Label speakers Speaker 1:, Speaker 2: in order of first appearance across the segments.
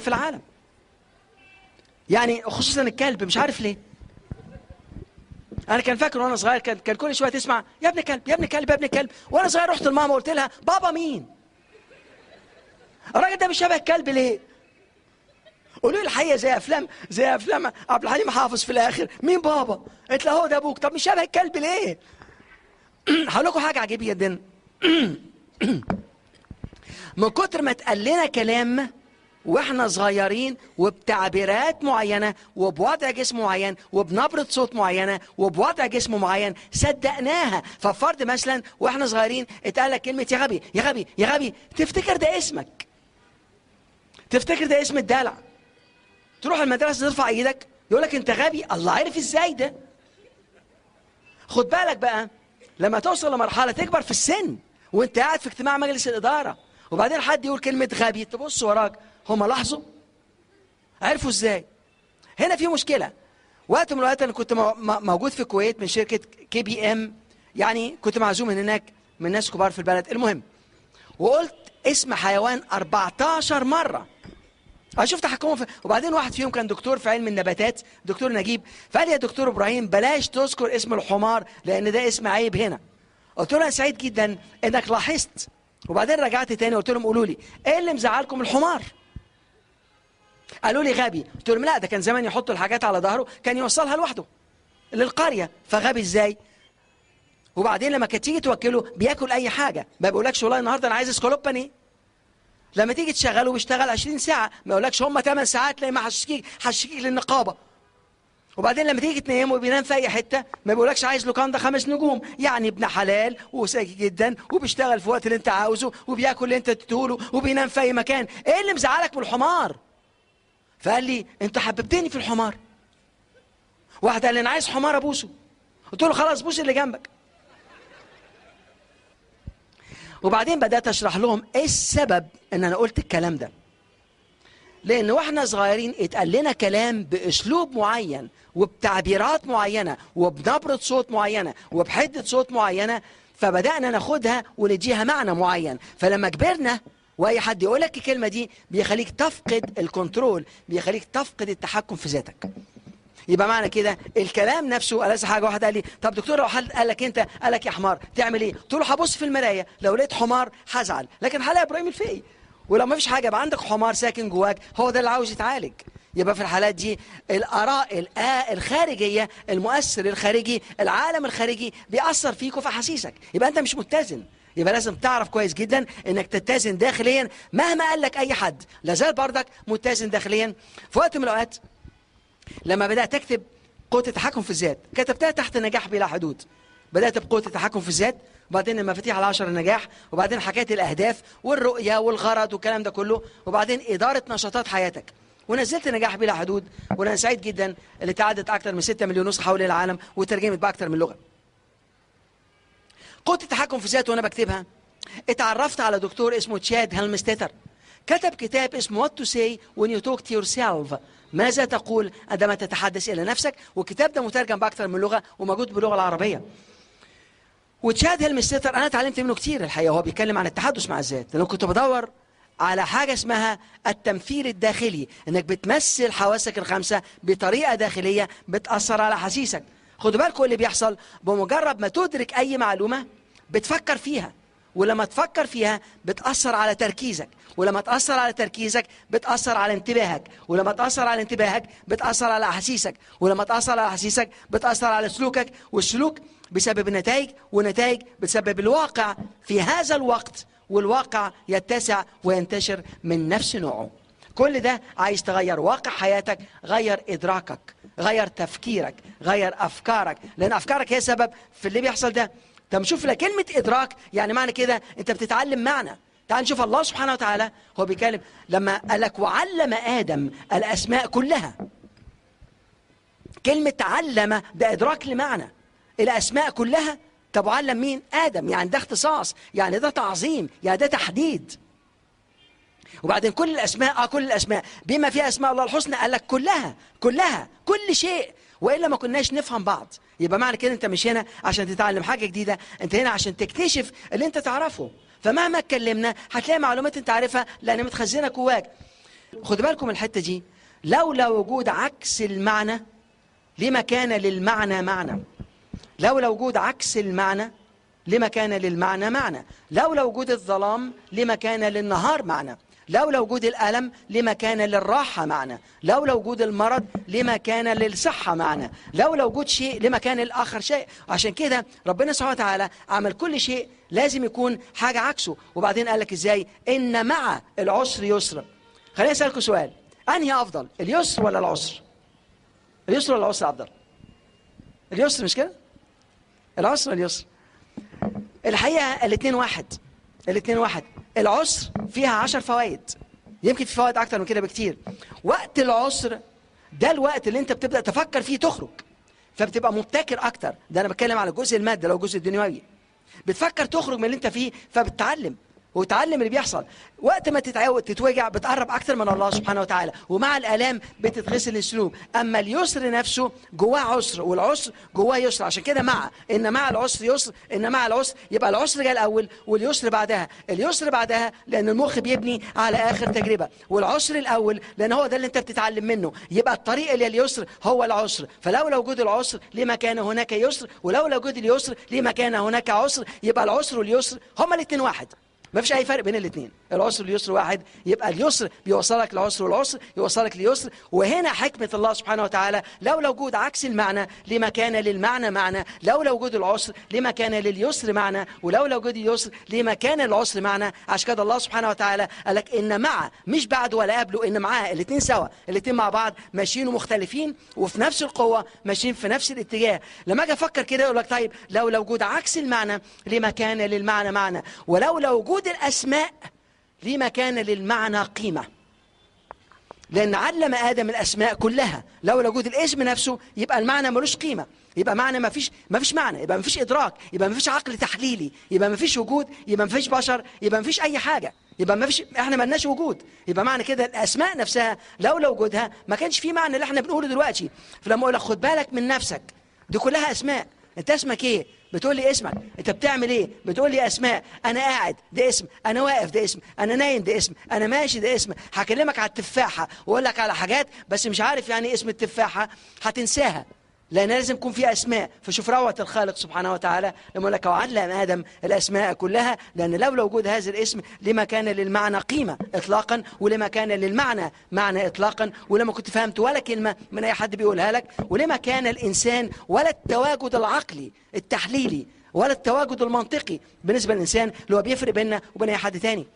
Speaker 1: في العالم. يعني خصوصا الكلب مش عارف ليه. أنا كان فاكر وأنا صغير كان كان كل شوية تسمع يا ابن كلب يا ابن كلب يا ابن كلب. وأنا صغير رحت لماما قلت لها بابا مين؟ الراجل ده مش شبه الكلب ليه؟ قولوا لي الحقيقة زي افلام زي أفلام عبد الحليم حافظ في الآخر. مين بابا؟ قلت له هو ده أبوك. طب مش شبه الكلب ليه؟ هقول لكم حاجة عجيبة جدا. من كتر ما اتقال لنا كلام وإحنا صغيرين وبتعبيرات معينة وبوضع جسم معين وبنبرة صوت معينة وبوضع جسم معين صدقناها. ففرض مثلا وإحنا صغيرين اتقال لك كلمة يا غبي يا غبي يا غبي تفتكر ده اسمك؟ تفتكر ده اسم الدلع؟ تروح المدرسة ترفع إيدك يقول لك انت غبي؟ الله عارف إزاي ده. خد بالك بقى لما توصل لمرحلة تكبر في السن وانت قاعد في اجتماع مجلس الإدارة وبعدين حد يقول كلمة غبي تبص وراك هم لاحظوا؟ عرفوا إزاي؟ هنا في مشكلة. وقت من الأوقات أنا كنت موجود في الكويت من شركة كي بي ام يعني كنت معزوم من هناك من ناس كبار في البلد. المهم وقلت اسم حيوان 14 مرة. أنا شفت حكمهم في... وبعدين واحد فيهم كان دكتور في علم النباتات دكتور نجيب. فقال يا دكتور إبراهيم بلاش تذكر اسم الحمار لأن ده اسم عيب هنا. قلت له أنا سعيد جدا إنك لاحظت. وبعدين رجعت تاني قلت لهم قولوا لي إيه اللي مزعلكم الحمار؟ قالوا لي غبي. قلت لهم لا ده كان زمان يحط الحاجات على ظهره كان يوصلها لوحده للقرية. فغبي إزاي؟ وبعدين لما كانت تيجي توكله بياكل أي حاجة. ما بيقولكش والله النهارده أنا عايز سكالوب بانيه لما تيجي تشغله بيشتغل 20 ساعة ما يقولكش هم 8 ساعات تلاقي ما حشكيك حشكيك للنقابة. وبعدين لما تيجي تنيمه وبينام في أي حتة ما بيقولكش عايز لوكاندا خمس نجوم. يعني ابن حلال وساكي جدا وبيشتغل في وقت اللي أنت عاوزه وبياكل اللي أنت تديهوله وبينام في أي مكان. إيه اللي مزعلك من الحمار فقال لي أنت حببتني في الحمار. واحد قال لي أنا عايز حمار ابوسه قلت له خلاص بوس اللي جنبك. وبعدين بدأت أشرح لهم إيه السبب إن أنا قلت الكلام ده. لأن وإحنا صغيرين اتقال لنا كلام بأسلوب معين وبتعبيرات معينة وبنبرة صوت معينة وبحدة صوت معينة فبدأنا ناخدها ونديها معنى معين. فلما كبرنا وأي حد يقول لك الكلمة دي بيخليك تفقد الكنترول بيخليك تفقد التحكم في ذاتك. يبقى معنى كده الكلام نفسه أليس حاجة واحد قال لي طب دكتور لو حد قال لك أنت قال لك يا حمار تعمل إيه؟ قلت له هبص في المراية لو لقيت حمار هزعل. لكن هلاقي إبراهيم الفقي ولو ما فيش حاجة يبقى عندك حمار ساكن جواك هو ده اللي عاوز يتعالج. يبقى في الحالات دي الآراء الخارجية المؤثر الخارجي العالم الخارجي بيأثر فيك وفي أحاسيسك. يبقى أنت مش متزن. يبقى لازم تعرف كويس جدا إنك تتزن داخليا مهما قال لك أي حد. لازال بردك متزن داخليا. في وقت من الأوقات لما بدأت اكتب قوة التحكم في الذات كتبتها تحت نجاح بلا حدود. بدأت بقوة التحكم في الذات وبعدين المفاتيح العشر النجاح وبعدين حكاية الأهداف والرؤية والغرض والكلام ده كله وبعدين إدارة نشاطات حياتك. ونزلت نجاح بلا حدود. وأنا سعيد جدا اللي تعدت أكثر من 6 مليون نسخة حول العالم وترجمت باكثر من لغة. قوه التحكم في الذات وأنا بكتبها. اتعرفت على دكتور اسمه تشاد هيلمستيتر كتب كتاب اسمه What to say when you talk to yourself. ماذا تقول عندما تتحدث إلى نفسك؟ والكتاب ده مترجم بأكثر من لغة وموجود باللغة العربية. وتشاد هيلمستيتر أنا اتعلمت منه كتير الحقيقة هو بيتكلم عن التحدث مع الذات. لأنه كنت بدور على حاجة اسمها التمثيل الداخلي. إنك بتمثل حواسك الخمسة بطريقة داخلية بتأثر على حسيسك. خدوا بالكم اللي بيحصل؟ بمجرد ما تدرك أي معلومة بتفكر فيها ولما تفكر فيها بتأثر على تركيزك ولما تأثر على تركيزك بتأثر على انتباهك ولما تأثر على انتباهك بتأثر على أحاسيسك ولما تأثر على أحاسيسك بتأثر على سلوكك والسلوك بسبب النتائج والنتائج بسبب الواقع في هذا الوقت والواقع يتسع وينتشر من نفس نوعه. كل ده عايز تغير واقع حياتك غير إدراكك غير تفكيرك غير أفكارك. لأن أفكارك هي سبب في اللي بيحصل ده. طب شوف كلمة إدراك يعني معنى كده أنت بتتعلم معنى. تعال نشوف الله سبحانه وتعالى هو بيتكلم لما قال لك وعلم آدم الأسماء كلها. كلمة علم ده إدراك لمعنى. الأسماء كلها. طب وعلم مين؟ آدم. يعني ده اختصاص. يعني ده تعظيم. يعني ده تحديد. وبعدين كل الأسماء آه كل الأسماء. بما فيها أسماء الله الحسنى قال لك كلها كلها كل شيء. وإلا ما كناش نفهم بعض. يبقى معنى كده أنت مش هنا عشان تتعلم حاجة جديدة أنت هنا عشان تكتشف اللي أنت تعرفه. فمهما اتكلمنا هتلاقي معلومات أنت عارفها لأن متخزنة جواك. خدوا بالكم من الحتة دي. لولا وجود عكس المعنى لما كان للمعنى معنى. لولا وجود عكس المعنى لما كان للمعنى معنى. لولا وجود الظلام لما كان للنهار معنى. لولا وجود الألم لما كان للراحة معنى لولا وجود المرض لما كان للصحة معنى لولا وجود شيء لما كان الآخر شيء. عشان كده ربنا سبحانه وتعالى عمل كل شيء لازم يكون حاجة عكسه. وبعدين قال لك إزاي؟ إن مع العسر يسر خليني أسألكم سؤال. أنهي أفضل اليسر ولا العسر؟ اليسر ولا العسر أفضل؟ اليسر مش كده؟ العسر ولا اليسر؟ الحقيقة الاثنين واحد. الاثنين واحد. العسر فيها عشر فوائد. يمكن في فوائد أكتر من كده بكتير. وقت العسر ده الوقت اللي أنت بتبدأ تفكر فيه تخرج فبتبقى مبتكر أكتر. ده أنا بتكلم على الجزء المادي لو الجزء الدنيوي. بتفكر تخرج من اللي أنت فيه فبتتعلم. وتعلم اللي بيحصل. وقت ما تتعود تتوجع بتقرب أكتر من الله سبحانه وتعالى. ومع الألام بتتغسل السلوك. أما اليسر نفسه جواه عسر والعسر جواه يسر. عشان كده مع إن مع العسر يسر إن مع العسر يبقى العسر جاء الأول واليسر بعدها. اليسر بعدها لأن المخ بيبني على آخر تجربة. والعسر الأول لأن هو ده اللي أنت بتتعلم منه. يبقى الطريق اللي اليسر هو العسر. فلولا وجود العسر لما كان هناك يسر ولولا وجود اليسر لما كان هناك عسر يبقى العسر واليسر هما الاثنين واحد. ما فيش أي فرق بين الاثنين العسر واليسر واحد يبقى اليسر بيوصلك لعسر والعسر يوصلك ليسر. وهنا حكمة الله سبحانه وتعالى لولا وجود عكس المعنى لما كان للمعنى معنى لولا وجود العسر لما كان لليسر معنى ولولا وجود اليسر لما كان العسر معنى. عشان كده الله سبحانه وتعالى قال لك إن مع مش بعد ولا قبله إن معاه الاثنين سوا. الاثنين مع بعض ماشيين ومختلفين وفي نفس القوة ماشيين في نفس الاتجاه. لما أجي أفكر كده أقول لك طيب لولا وجود عكس المعنى لما كان للمعنى معنى. ولولا وجود الأسماء لما كان للمعنى قيمة. لأن علم آدم الأسماء كلها. لولا وجود الاسم نفسه يبقى المعنى ملوش قيمة. يبقى معنى ما فيش ما فيش معنى. يبقى ما فيش إدراك. يبقى ما فيش عقل تحليلي. يبقى ما فيش وجود. يبقى ما فيش بشر. يبقى ما فيش أي حاجة. يبقى ما فيش إحنا ما لناش وجود. يبقى معنى كده الأسماء نفسها لولا وجودها ما كانش في معنى اللي إحنا بنقوله دلوقتي. فلما أقول لك خد بالك من نفسك. دي كلها أسماء. أنت اسمك إيه؟ بتقول لي اسمك انت بتعمل إيه؟ بتقول لي اسماء أنا قاعد ده اسم أنا واقف ده اسم أنا نايم ده اسم أنا ماشي ده اسم. هكلمك على التفاحة واقول لك على حاجات بس مش عارف يعني إيه اسم التفاحة. هتنساها. لأن لازم يكون في أسماء. فشوف روعة الخالق سبحانه وتعالى. لما لك وعلم آدم الأسماء كلها لأن لولا وجود هذا الاسم لما كان للمعنى قيمة اطلاقا ولما كان للمعنى معنى اطلاقا ولما كنت فهمت ولا كلمة من أي حد بيقولها لك ولما كان الإنسان ولا التواجد العقلي التحليلي ولا التواجد المنطقي بالنسبة للإنسان اللي هو بيفرق بيننا وبين أي حد تاني.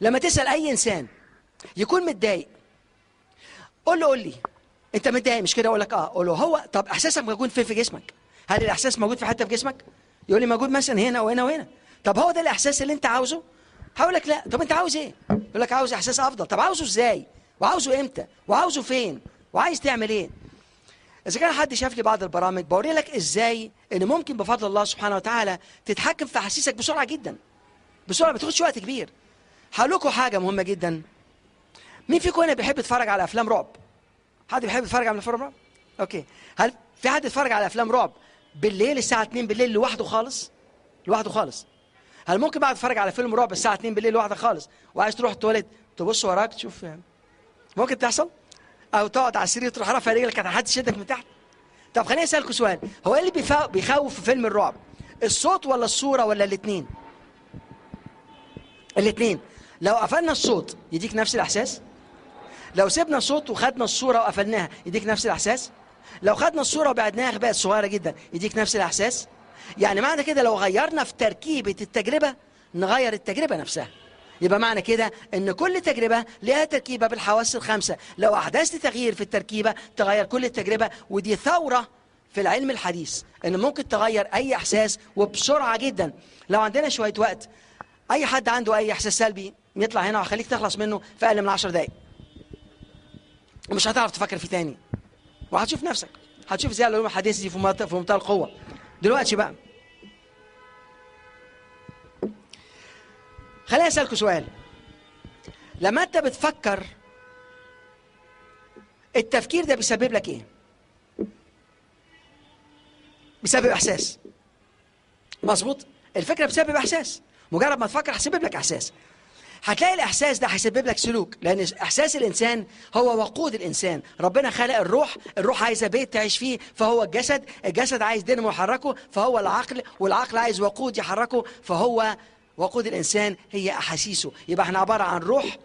Speaker 1: لما تسأل أي إنسان يكون متضايق قول له قول لي. انت متضايق مش كده؟ أقول لك آه. أقول له هو طب إحساسك موجود فين في جسمك؟ هل الإحساس موجود في حتة في جسمك؟ يقول لي موجود مثلا هنا وهنا وهنا. طب هو ده الإحساس اللي انت عاوزه؟ هقول لك لا. طب انت عاوز إيه؟ يقول لك عاوز إحساس أفضل. طب عاوزه إزاي؟ وعاوزه إمتى؟ وعاوزه فين؟ وعايز تعمل إيه؟ إذا كان حد شاف لي بعض البرامج بوري لك إزاي إن ممكن بفضل الله سبحانه وتعالى تتحكم في أحاسيسك بسرعة جدا. بسرعة ما تاخدش وقت كبير. هقول لكم حاجة مهمة جدا. مين فيكم هنا بيحب يتفرج على أفلام رعب؟ حد بيحب يتفرج على افلام رعب؟ okay. هل في حد يتفرج على أفلام رعب بالليل الساعة 2 بالليل لوحده خالص؟ لوحده خالص. هل ممكن بعد تتفرج على فيلم رعب الساعة 2 بالليل لوحدك خالص وعايز تروح التواليت تبص وراك تشوف ممكن تحصل؟ أو تقعد على السرير تروح رافع رجلك عشان حد يشدك من تحت؟ طب خليني أسألكم سؤال. هو إيه اللي بيخوف في فيلم الرعب؟ الصوت ولا الصورة ولا الاثنين الاثنين لو قفلنا الصوت يديك نفس الإحساس؟ لو سيبنا الصوت وخدنا الصورة وقفلناها يديك نفس الإحساس؟ لو خدنا الصورة وبعدناها بقت صغيرة جدا يديك نفس الإحساس؟ يعني معنى كده لو غيرنا في تركيبة التجربة نغير التجربة نفسها. يبقى معنى كده إن كل تجربة لها تركيبة بالحواس الخمسة. لو احدثت تغيير في التركيبة تغير كل التجربة. ودي ثورة في العلم الحديث إن ممكن تغير أي إحساس وبسرعة جدا. لو عندنا شوية وقت أي حد عنده أي إحساس سلبي يطلع هنا وخليك تخلص منه في أقل من 10 دقائق ومش هتعرف تفكر فيه تاني. وهتشوف نفسك. هتشوف إزاي العلوم الحديثة دي في منتهى القوة. دلوقتي بقى. خليني اسالكوا سؤال. لما أنت بتفكر التفكير ده بيسبب لك إيه؟ بيسبب إحساس. مظبوط؟ الفكرة بتسبب إحساس. مجرد ما تفكر هتسبب لك إحساس. هتلاقي الإحساس ده هيسبب لك سلوك لأن إحساس الإنسان هو وقود الإنسان. ربنا خلق الروح الروح عايزة بيت تعيش فيه فهو الجسد الجسد عايز دينامو يحركه فهو العقل والعقل عايز وقود يحركه فهو وقود الإنسان هي أحاسيسه. يبقى إحنا عبارة عن روح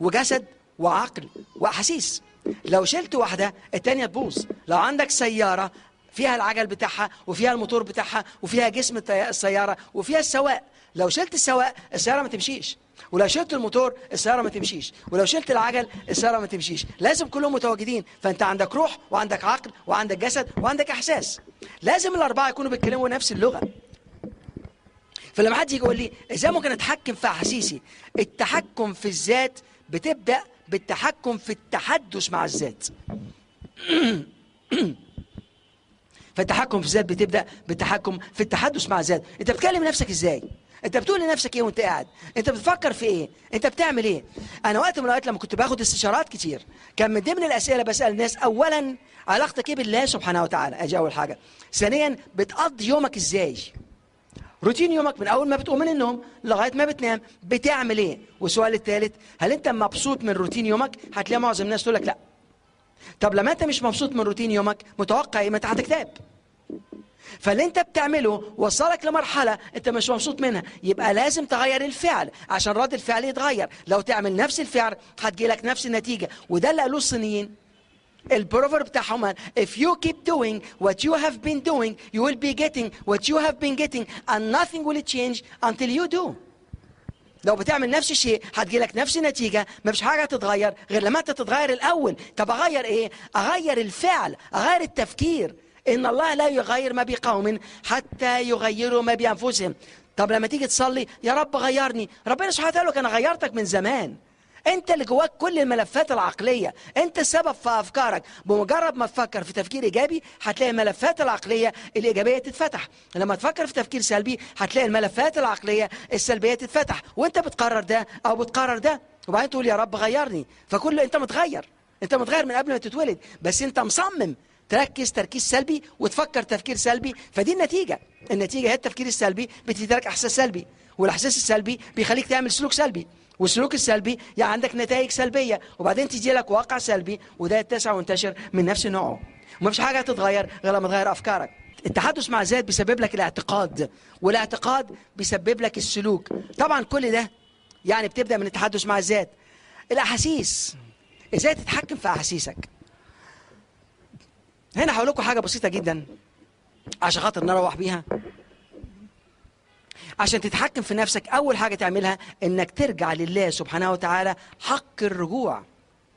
Speaker 1: وجسد وعقل وأحاسيس. لو شلت واحدة التانية تبوظ. لو عندك سيارة فيها العجل بتاعها وفيها الموتور بتاعها وفيها جسم السيارة وفيها السواق لو شلت السواق السيارة ما تمشيش. ولو شلت الموتور السيارة ما تمشيش. ولو شلت العجل السيارة ما تمشيش. لازم كلهم متواجدين. فانت عندك روح وعندك عقل وعندك جسد وعندك إحساس. لازم الأربعة يكونوا بيتكلموا نفس اللغة. فلما حد يجي يقول لي إزاي ممكن أتحكم في أحاسيسي؟ التحكم في الذات بتبدأ بالتحكم في التحدث مع الذات. فالتحكم في الذات بتبدأ بالتحكم في التحدث مع الذات. أنت بتكلم نفسك إزاي؟ انت بتقول لنفسك إيه وانت قاعد؟ انت بتفكر في إيه؟ انت بتعمل إيه؟ أنا وقت من الاوقات لما كنت باخد استشارات كتير كان من ضمن الأسئلة بسأل الناس اولا علاقتك إيه بالله سبحانه وتعالى؟ أجي أول حاجة. ثانيا بتقضي يومك إزاي؟ روتين يومك من أول ما بتقوم من النوم لغاية ما بتنام بتعمل إيه؟ والسؤال الثالث هل أنت مبسوط من روتين يومك؟ هتلاقي معظم الناس تقول لك لا. طب لما أنت مش مبسوط من روتين يومك متوقع إيه؟ ما أنت هتكتئب. فاللي انت بتعمله وصلك لمرحلة انت مش مبسوط منها. يبقى لازم تغير الفعل عشان رد الفعل يتغير. لو تعمل نفس الفعل هتجي لك نفس النتيجة. وده اللي قالوه الصينيين. البروفر بتاعهم if you keep doing what you have been doing you will be getting what you have been getting and nothing will change until you do. لو بتعمل نفس الشيء هتجي لك نفس النتيجة. ما فيش حاجة تتغير غير لما انت تتغير الأول. طب أغير إيه؟ أغير الفعل أغير التفكير. إن الله لا يغير ما بقوم حتى يغيروا ما بأنفسهم. طب لما تيجي تصلي يا رب غيرني. ربنا سبحانه وتعالى أنا غيرتك من زمان. أنت اللي جواك كل الملفات العقلية. أنت السبب في أفكارك. بمجرد ما تفكر في تفكير إيجابي هتلاقي الملفات العقلية الإيجابية تتفتح. لما تفكر في تفكير سلبي هتلاقي الملفات العقلية السلبية تتفتح. وأنت بتقرر ده أو بتقرر ده. وبعدين تقول يا رب غيرني. فكل أنت متغير. أنت متغير من قبل ما تتولد. بس أنت مصمم. تركز تركيز سلبي وتفكر تفكير سلبي فدي النتيجة. النتيجة هي التفكير السلبي بتديلك أحساس سلبي والأحساس السلبي بيخليك تعمل سلوك سلبي والسلوك السلبي يعني عندك نتائج سلبية وبعدين تيجي لك واقع سلبي وده يتسع وينتشر من نفس نوعه. ومفيش حاجة هتتغير غير لما تغير أفكارك. التحدث مع الذات بيسبب لك الاعتقاد والاعتقاد بيسبب لك السلوك. طبعا كل ده يعني بتبدأ من التحدث مع الذات الأحاسيس. إزاي تتحكم في أحاسيسك؟ هنا هقول لكم حاجة بسيطة جدا عشان خاطر نروح بيها. عشان تتحكم في نفسك أول حاجة تعملها إنك ترجع لله سبحانه وتعالى حق الرجوع.